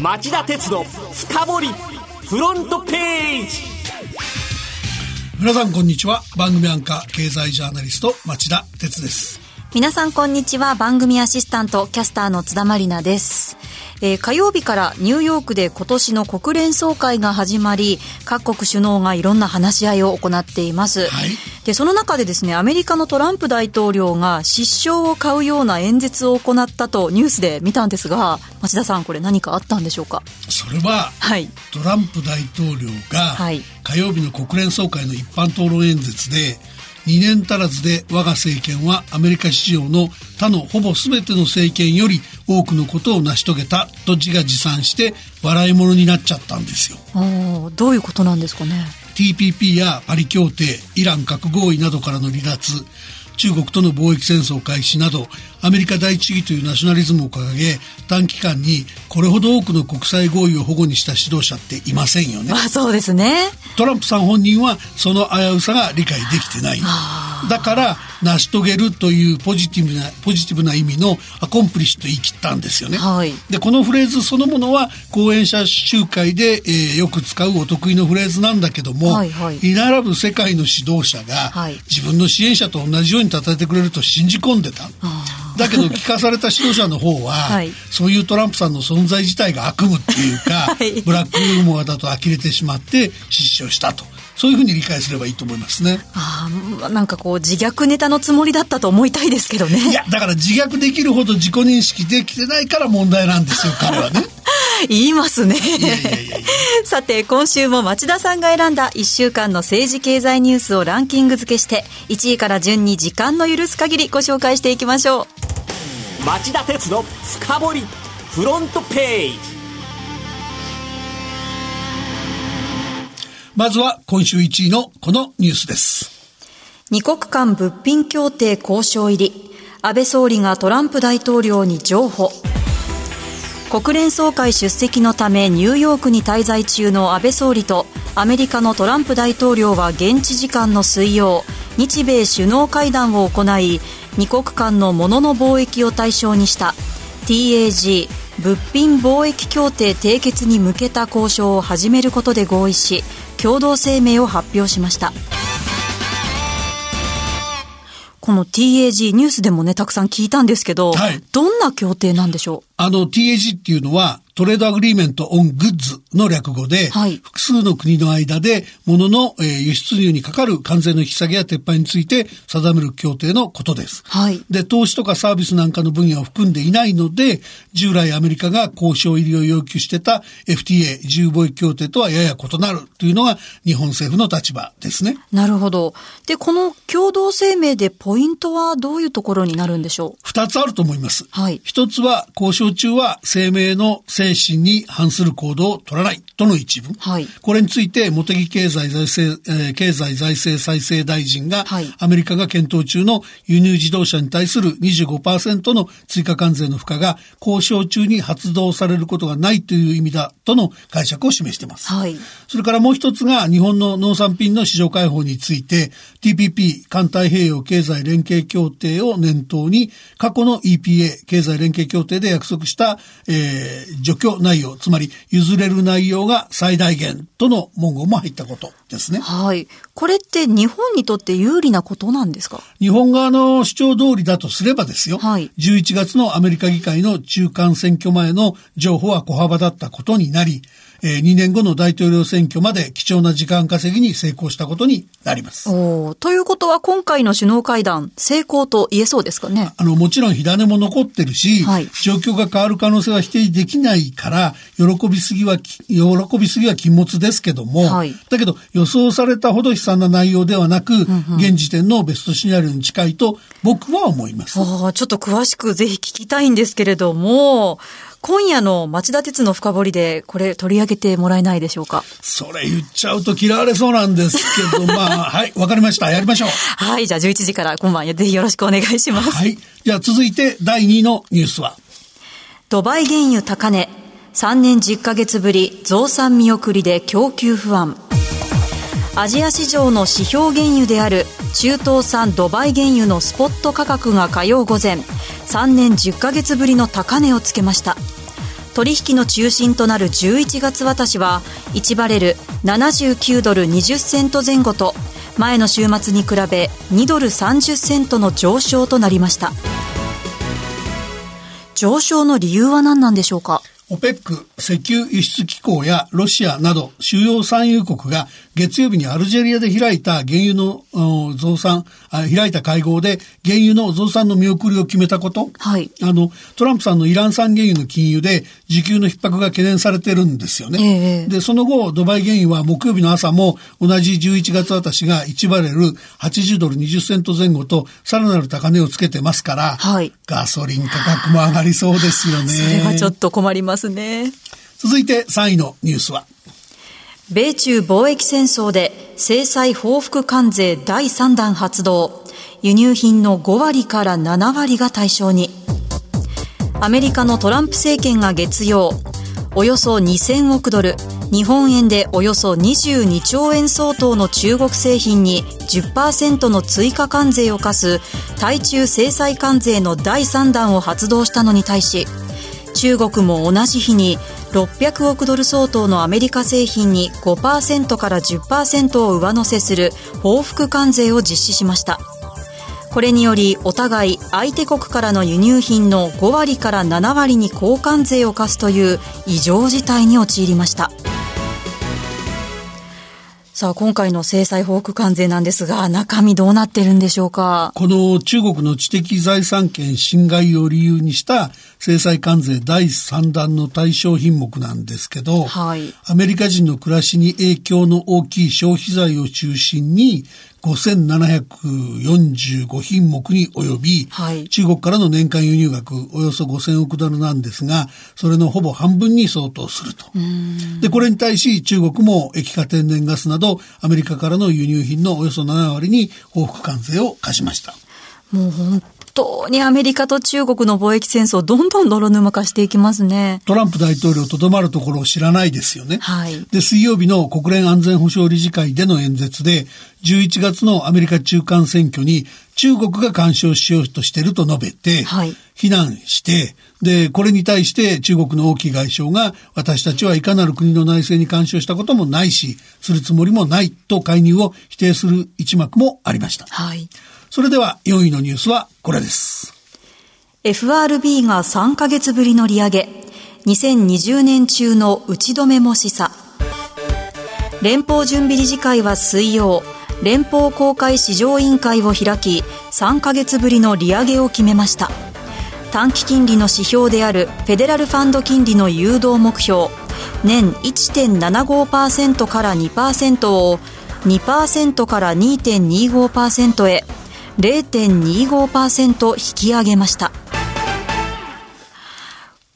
町田鉄の深掘りフロントページ。皆さんこんにちは。番組アンカー経済ジャーナリスト町田鉄です。皆さんこんにちは。番組アシスタントキャスターの津田まりなですえー、火曜日からニューヨークで今年の国連総会が始まり各国首脳がいろんな話し合いを行っています、はい、でその中でですねアメリカのトランプ大統領が失笑を買うような演説を行ったとニュースで見たんですが町田さんこれ何かあったんでしょうか？それは、はい、トランプ大統領が火曜日の国連総会の一般討論演説で2年足らずで我が政権はアメリカ市場の他のほぼ全ての政権より多くのことを成し遂げたと自画自賛して笑い物になっちゃったんですよ。どういうことなんですかね TPP やパリ協定イラン核合意などからの離脱中国との貿易戦争開始などアメリカ第一主義というナショナリズムを掲げ短期間にこれほど多くの国際合意を保護にした指導者っていませんよね。あそうですねトランプさん本人はその危うさが理解できてない。だから成し遂げるというポジティブなポジティブな意味のアコンプリッシュと言い切ったんですよね。はい、でこのフレーズそのものは講演者集会で、えー、よく使うお得意のフレーズなんだけども、はいはい、居並ぶ世界の指導者が、はい、自分の支援者と同じように称えてくれると信じ込んでた。だけど聞かされた指導者の方は、はい、そういうトランプさんの存在自体が悪夢っていうか、はい、ブラックユーモアだと呆れてしまって失笑したと。そういうふうに理解すればいいと思いますね。ああ、なんかこう自虐ネタのつもりだったと思いたいですけどね。いや、だから自虐できるほど自己認識できてないから問題なんですよ、彼はね。言いますね。さて、今週も町田さんが選んだ1週間の政治経済ニュースをランキング付けして、1位から順に時間の許す限りご紹介していきましょう。町田鉄の深掘りフロントページ。まずは今週1位のこのニュースです。二国間物品協定交渉入り、安倍総理がトランプ大統領に譲歩。国連総会出席のためニューヨークに滞在中の安倍総理とアメリカのトランプ大統領は現地時間の水曜日米首脳会談を行い二国間の物の貿易を対象にした TAG 物品貿易協定締結に向けた交渉を始めることで合意し共同声明を発表しました。この TAG ニュースでもねたくさん聞いたんですけど、はい、どんな協定なんでしょう？あの TAG っていうのは Trade Agreement on Goods の略語で、はい、複数の国の間で物の、えー、輸出入にかかる関税の引き下げや撤廃について定める協定のことです。はい、で、投資とかサービスなんかの分野を含んでいないので、従来アメリカが交渉入りを要求してた FTA 自由貿易協定とはやや異なるというのが日本政府の立場ですね。なるほど。で、この共同声明でポイントはどういうところになるんでしょう？二つあると思います。はい。一つは交渉中は声明の精神に反する行動を取らないとの一文。はい、これについて、茂木経済財政、えー、経済財政再生大臣が、はい、アメリカが検討中の輸入自動車に対する25%の追加関税の負荷が交渉中に発動されることがないという意味だとの解釈を示しています。はい、それからもう一つが日本の農産品の市場開放について TPP 環太平洋経済連携協定を念頭に過去の EPA 経済連携協定で約束した、えー、除去内容、つまり譲れる内容が最大限との文言も入ったことですね。はい。これって日本にとって有利なことなんですか？日本側の主張通りだとすればですよ。はい。11月のアメリカ議会の中間選挙前の情報は小幅だったことになり、えー、2年後の大統領選挙まで貴重な時間稼ぎに成功したことになります。おということは今回の首脳会談、成功と言えそうですかね？あの、もちろん火種も残ってるし、はい、状況が変わる可能性は否定できないから、喜びすぎは、喜びすぎは禁物ですけども、はい、だけど予想されたほど悲惨な内容ではなく、うんうん、現時点のベストシナリオに近いと僕は思います。あちょっと詳しくぜひ聞きたいんですけれども、今夜の町田鉄の深掘りで、これ取り上げてもらえないでしょうか？それ言っちゃうと嫌われそうなんですけど、まあ、はい、わかりました。やりましょう。はい、じゃあ11時から今晩ぜひよろしくお願いします。はい。じゃあ続いて第2位のニュースは？ドバイ原油高値、3年10ヶ月ぶり増産見送りで供給不安。アジア市場の指標原油である中東産ドバイ原油のスポット価格が火曜午前3年10ヶ月ぶりの高値をつけました。取引の中心となる11月渡しは1バレル79ドル20セント前後と前の週末に比べ2ドル30セントの上昇となりました。上昇の理由は何なんでしょうか？OPEC 石油輸出機構やロシアなど主要産油国が月曜日にアルジェリアで開いた原油の増産開いた会合で原油の増産の見送りを決めたこと、はい、あのトランプさんのイラン産原油の禁輸で需給の逼迫が懸念されてるんですよね。えー、でその後ドバイ原油は木曜日の朝も同じ11月渡しが1バレル80ドル20セント前後とさらなる高値をつけてますから、はい、ガソリン価格も上がりそうですよね。それはちょっと困りますね。続いて3位のニュースは米中貿易戦争で制裁報復関税第3弾発動。輸入品の5割から7割が対象に。アメリカのトランプ政権が月曜。およそ2000億ドル。日本円でおよそ22兆円相当の中国製品に10%の追加関税を課す。対中制裁関税の第3弾を発動したのに対し中国も同じ日に600億ドル相当のアメリカ製品に5%から10%を上乗せする報復関税を実施しました。これによりお互い相手国からの輸入品の5割から7割に交換税を課すという異常事態に陥りました。さあ、今回の制裁報復関税なんですが、中身どうなってるんでしょうか？この中国の知的財産権侵害を理由にした制裁関税第3弾の対象品目なんですけど、はい、アメリカ人の暮らしに影響の大きい消費財を中心に5745品目に及び、はい、中国からの年間輸入額およそ5000億ドルなんですが、それのほぼ半分に相当すると。で、これに対し中国も液化天然ガスなどアメリカからの輸入品のおよそ7割に報復関税を課しました。もう本当にアメリカと中国の貿易戦争、どんどん泥沼化していきますね。トランプ大統領とどまるところを知らないですよね。はい。で、水曜日の国連安全保障理事会での演説で、11月のアメリカ中間選挙に中国が干渉しようとしていると述べて、はい、非難して、で、これに対して中国の王毅外相が、私たちはいかなる国の内政に干渉したこともないし、するつもりもないと介入を否定する一幕もありました。はい。それでは4位のニュースはこれです。FRB が3ヶ月ぶりの利上げ。2020年中の打ち止めも示唆。連邦準備理事会は水曜、連邦公開市場委員会を開き、3ヶ月ぶりの利上げを決めました。短期金利の指標であるフェデラルファンド金利の誘導目標、年1.75%から2%を2%から2.25%へ0.25%引き上げました。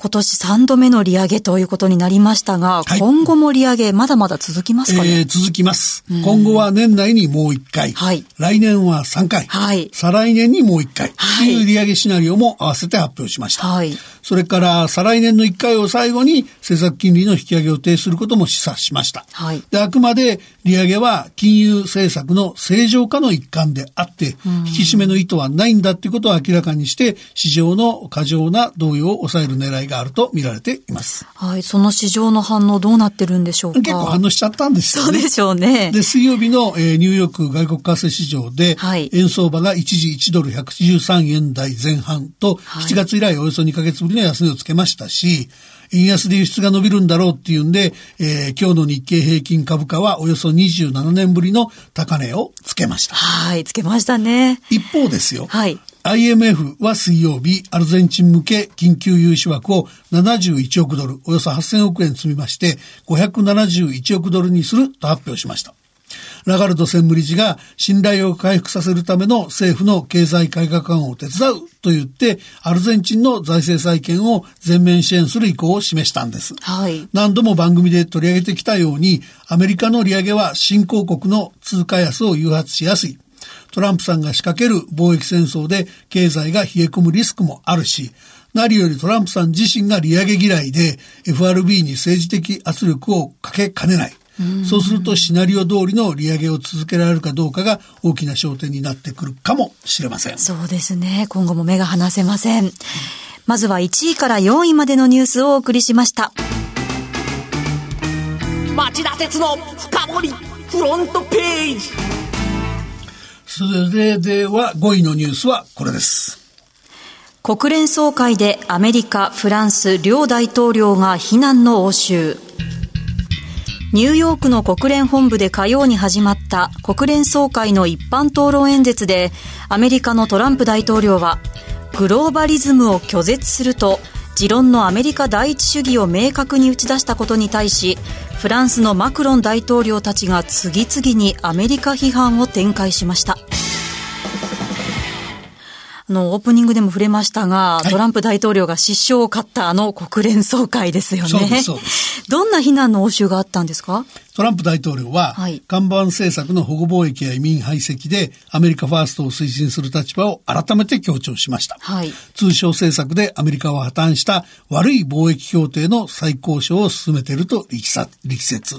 今年3度目の利上げということになりましたが、はい、今後も利上げまだまだ続きますかね、えー、続きます。今後は年内にもう1回、はい、来年は3回、はい、再来年にもう1回、という利上げシナリオも合わせて発表しました。はい、それから再来年の1回を最後に政策金利の引き上げを停止することも示唆しました。はい、であくまで利上げは金融政策の正常化の一環であって、引き締めの意図はないんだということを明らかにして、市場の過剰な動揺を抑える狙いがあると見られています。はい、その市場の反応どうなってるんでしょうか？結構反応しちゃったんですよね。そうでしょうね。で、水曜日の、えー、ニューヨーク外国為替市場で、はい、円相場が一時1ドル113円台前半と、はい、7月以来およそ2ヶ月ぶりの安値をつけましたし、円安で輸出が伸びるんだろうっていうんで、えー、今日の日経平均株価はおよそ27年ぶりの高値をつけました。はい、つけましたね。一方ですよ。はい。IMF は水曜日、アルゼンチン向け緊急融資枠を71億ドル、およそ8000億円積みまして、571億ドルにすると発表しました。ラガルド専務理事が信頼を回復させるための政府の経済改革案を手伝うと言って、アルゼンチンの財政再建を全面支援する意向を示したんです。はい。何度も番組で取り上げてきたように、アメリカの利上げは新興国の通貨安を誘発しやすい。トランプさんが仕掛ける貿易戦争で経済が冷え込むリスクもあるし、何よりトランプさん自身が利上げ嫌いで FRB に政治的圧力をかけかねない。そうするとシナリオ通りの利上げを続けられるかどうかが大きな焦点になってくるかもしれません。そうですね。今後も目が離せません。まずは1位から4位までのニュースをお送りしました。町田鉄の深掘りフロントページそれでは5位のニュースはこれです。国連総会でアメリカ、フランス両大統領が非難の応酬。ニューヨークの国連本部で火曜に始まった国連総会の一般討論演説でアメリカのトランプ大統領はグローバリズムを拒絶すると持論のアメリカ第一主義を明確に打ち出したことに対しフランスのマクロン大統領たちが次々にアメリカ批判を展開しました。あの、オープニングでも触れましたが、はい、トランプ大統領が失笑を買ったあの国連総会ですよね。そうです、そうです。どんな非難の応酬があったんですか？トランプ大統領は、はい、看板政策の保護貿易や移民排斥でアメリカファーストを推進する立場を改めて強調しました。はい、通商政策でアメリカは破綻した悪い貿易協定の再交渉を進めていると力説。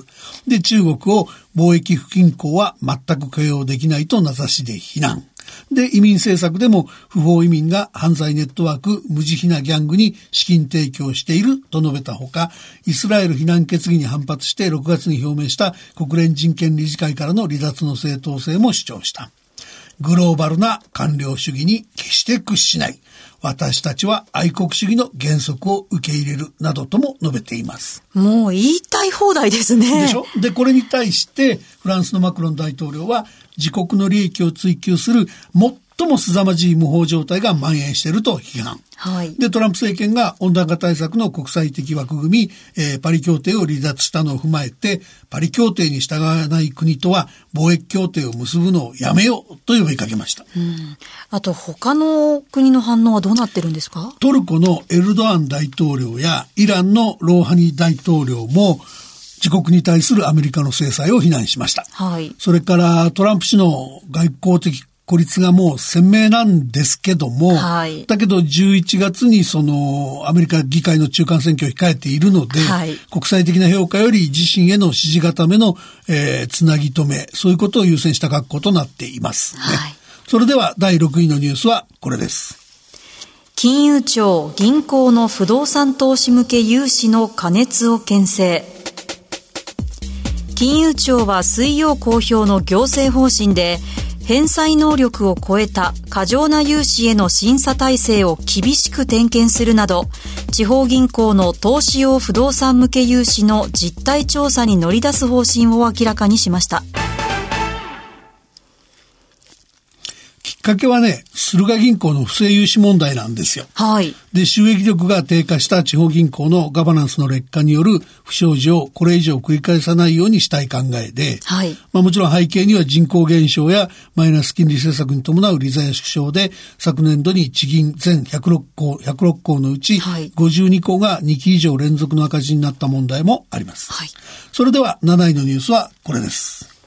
で、中国を貿易不均衡は全く許容できないと名指しで非難。で、移民政策でも不法移民が犯罪ネットワーク、無慈悲なギャングに資金提供していると述べたほか、イスラエル非難決議に反発して6月に表明した国連人権理事会からの離脱の正当性も主張した。グローバルな官僚主義に決して屈しない。私たちは愛国主義の原則を受け入れるなどとも述べています。もう言いたい放題ですね。でしょ？で、これに対してフランスのマクロン大統領は自国の利益を追求する最も凄まじい無法状態が蔓延していると批判。はい、で、トランプ政権が温暖化対策の国際的枠組み、えー、パリ協定を離脱したのを踏まえて、パリ協定に従わない国とは貿易協定を結ぶのをやめようと呼びかけました。うん、あと、他の国の反応はどうなってるんですか？トルコのエルドアン大統領やイランのローハニ大統領も、自国に対するアメリカの制裁を非難しました。はい。それからトランプ氏の外交的孤立がもう鮮明なんですけども、はい、だけど11月にそのアメリカ議会の中間選挙を控えているので、はい、国際的な評価より自身への支持固めの、えー、つなぎ止め、そういうことを優先した格好となっていますね。はい、それでは第6位のニュースはこれです。金融庁、銀行の不動産投資向け融資の加熱を牽制。金融庁は水曜公表の行政方針で返済能力を超えた過剰な融資への審査体制を厳しく点検するなど地方銀行の投資用不動産向け融資の実態調査に乗り出す方針を明らかにしました。かけはね、駿河銀行の不正融資問題なんですよ。はい。で、収益力が低下した地方銀行のガバナンスの劣化による不祥事をこれ以上繰り返さないようにしたい考えで、はい。まあもちろん背景には人口減少やマイナス金利政策に伴う利ザヤ縮小で、昨年度に地銀全106校、106校のうち、52校が2期以上連続の赤字になった問題もあります。はい。それでは7位のニュースはこれです。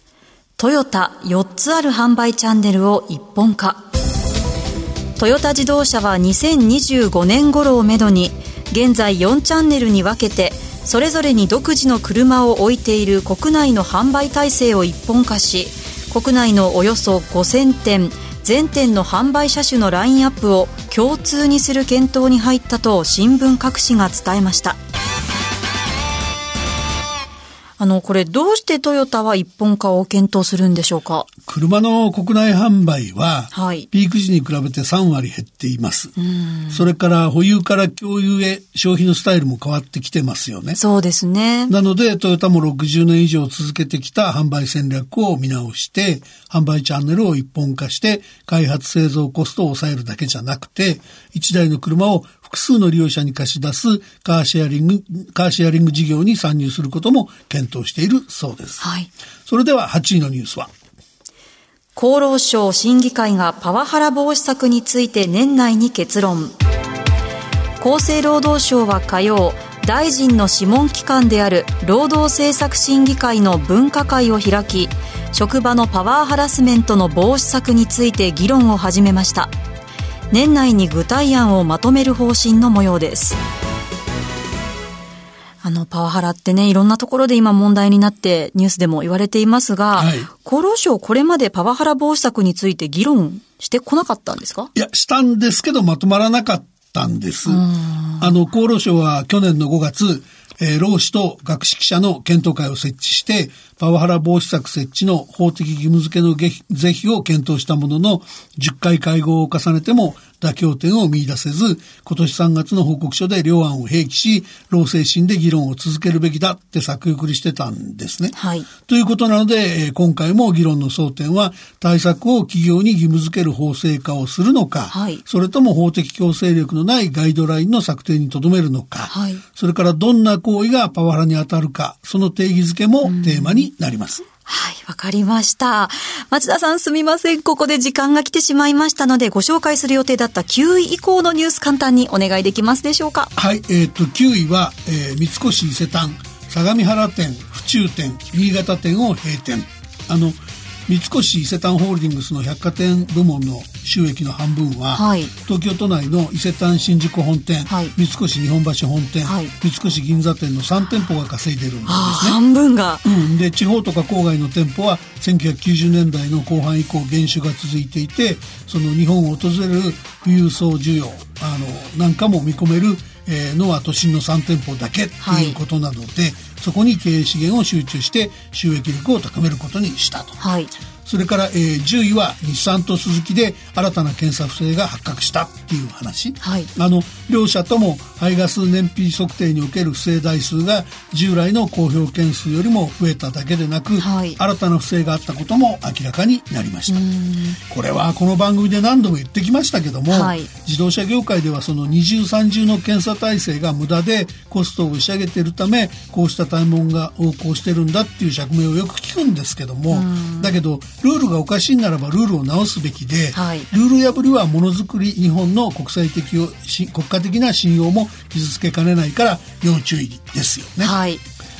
トヨタ4つある販売チャンネルを一本化。トヨタ自動車は2025年頃をめどに現在4チャンネルに分けてそれぞれに独自の車を置いている国内の販売体制を一本化し国内のおよそ5000店全店の販売車種のラインアップを共通にする検討に入ったと新聞各紙が伝えました。あの、これどうしてトヨタは一本化を検討するんでしょうか？車の国内販売は、はい、ピーク時に比べて3割減っています。それから保有から共有へ消費のスタイルも変わってきてますよね。そうですね。なのでトヨタも60年以上続けてきた販売戦略を見直して、販売チャンネルを一本化して、開発製造コストを抑えるだけじゃなくて、1台の車を複数の利用者に貸し出すカーシェアリング、カーシェアリング事業に参入することも検討しているそうです。はい。それでは8位のニュースは厚労省審議会がパワハラ防止策について年内に結論。厚生労働省は火曜、大臣の諮問機関である労働政策審議会の分科会を開き、職場のパワーハラスメントの防止策について議論を始めました。年内に具体案をまとめる方針の模様です。あの、パワハラってね、いろんなところで今問題になってニュースでも言われていますが、はい、厚労省これまでパワハラ防止策について議論してこなかったんですか？いや、したんですけどまとまらなかったんです。あの、厚労省は去年の5月、えー、労使と学識者の検討会を設置して、パワハラ防止策設置の法的義務付けの是非を検討したものの、10回会合を重ねても妥協点を見出せず、今年3月の報告書で両案を併記し、労精神で議論を続けるべきだって先送りしてたんですね。はい。ということなので、今回も議論の争点は、対策を企業に義務付ける法制化をするのか、はい、それとも法的強制力のないガイドラインの策定にとどめるのか、はい、それからどんな行為がパワハラに当たるか、その定義づけもテーマになります。はい、わかりました。町田さんすみません。ここで時間が来てしまいましたので、ご紹介する予定だった9位以降のニュース簡単にお願いできますでしょうか？はい、えっ、ー、と、9位は、えー、三越伊勢丹、相模原店、府中店、新潟店を閉店。あの、三越伊勢丹ホールディングスの百貨店部門の収益の半分は、はい、東京都内の伊勢丹新宿本店、はい、三越日本橋本店、はい、三越銀座店の3店舗が稼いでるんですね。半分が、うん、で地方とか郊外の店舗は1990年代の後半以降減収が続いていてその日本を訪れる富裕層需要あのなんかも見込めるえー、のは都心の3店舗だけということなので、はい、そこに経営資源を集中して収益力を高めることにしたと。はい。それから、えー、10位は日産とスズキで新たな検査不正が発覚したっていう話、はい、あの両社とも排ガス燃費測定における不正台数が従来の公表件数よりも増えただけでなく、はい、新たな不正があったことも明らかになりました。これはこの番組で何度も言ってきましたけども、はい、自動車業界ではその二重三重の検査体制が無駄でコストを押し上げているためこうした怠問が横行してるんだっていう釈明をよく聞くんですけどもだけどルールがおかしいならばルールを直すべきで、はい、ルール破りはものづくり日本の国際的国家的な信用も傷つけかねないから要注意ですよね。はい。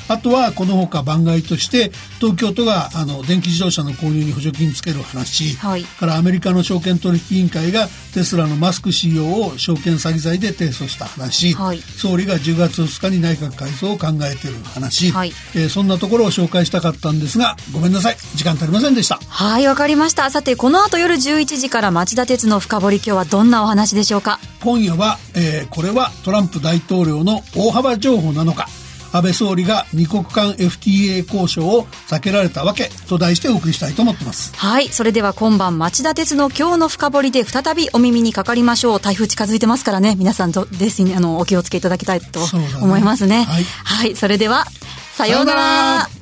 あとはこのほか番外として東京都があの電気自動車の購入に補助金つける話、はい、からアメリカの証券取引委員会がテスラのマスク CEO を証券詐欺罪で提訴した話、はい、総理が10月2日に内閣改造を考えている話、はい、えー、そんなところを紹介したかったんですがごめんなさい。時間足りませんでした。はいわかりました。さてこの後夜11時から町田鉄の深掘り今日はどんなお話でしょうか？今夜は、えー、これはトランプ大統領の大幅情報なのか。安倍総理が二国間 FTA 交渉を避けられたわけと題してお送りしたいと思ってます。はいそれでは今晩町田鉄の今日の深掘りで再びお耳にかかりましょう。台風近づいてますからね。皆さんですねあのお気をつけいただきたいと思いますね、ね、はい、はい、それではさようなら